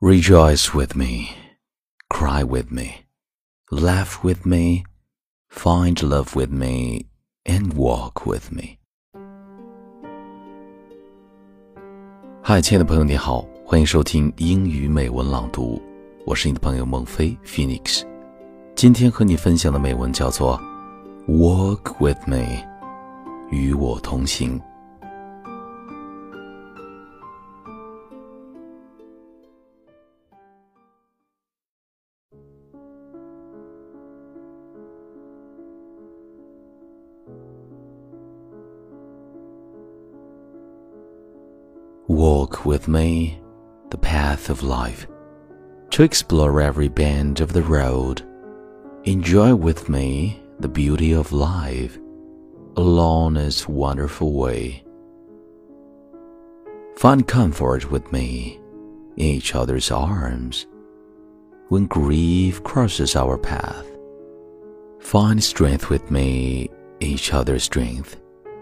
Rejoice with me, cry with me, laugh with me, find love with me, and walk with me. 嗨，亲爱的朋友，你好，欢迎收听英语美文朗读，我是你的朋友孟非 Phoenix。今天和你分享的美文叫做《Walk with Me》，与我同行。 Walk with me the path of life, to explore every bend of the road. Enjoy with me the beauty of life along its wonderful way. Find comfort with me in each other's arms when grief crosses our path. Find strength with me each other's strength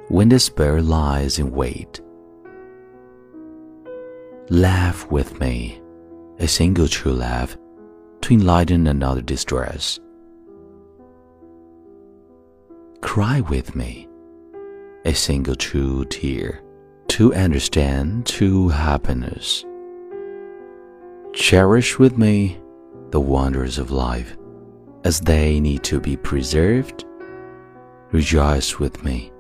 when despair lies in wait. Laugh with me, a single true laugh, to enlighten another distress. Cry with me, a single true tear, to understand true happiness. Cherish with me the wonders of life, as they need to be preserved. Rejoice with me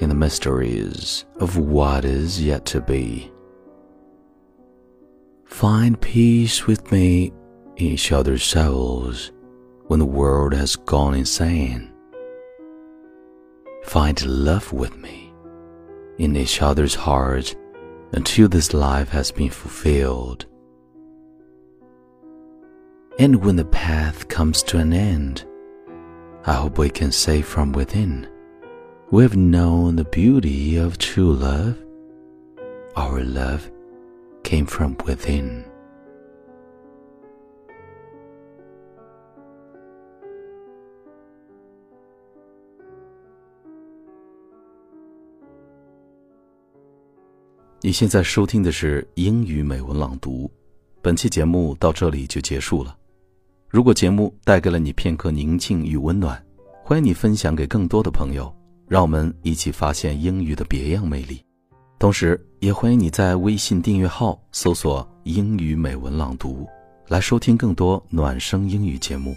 in the mysteries of what is yet to be. Find peace with me in each other's souls when the world has gone insane. Find love with me in each other's hearts until this life has been fulfilled. And when the path comes to an end, I hope we can say from within, we have known the beauty of true love. Our love came from within. 你现在收听的是英语美文朗读，本期节目到这里就结束了。如果节目带给了你片刻宁静与温暖，欢迎你分享给更多的朋友，让我们一起发现英语的别样魅力。同时，也欢迎你在微信订阅号搜索“英语美文朗读”，来收听更多暖声英语节目。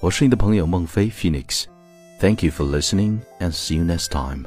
我是你的朋友孟非 Phoenix，Thank you for listening and see you next time.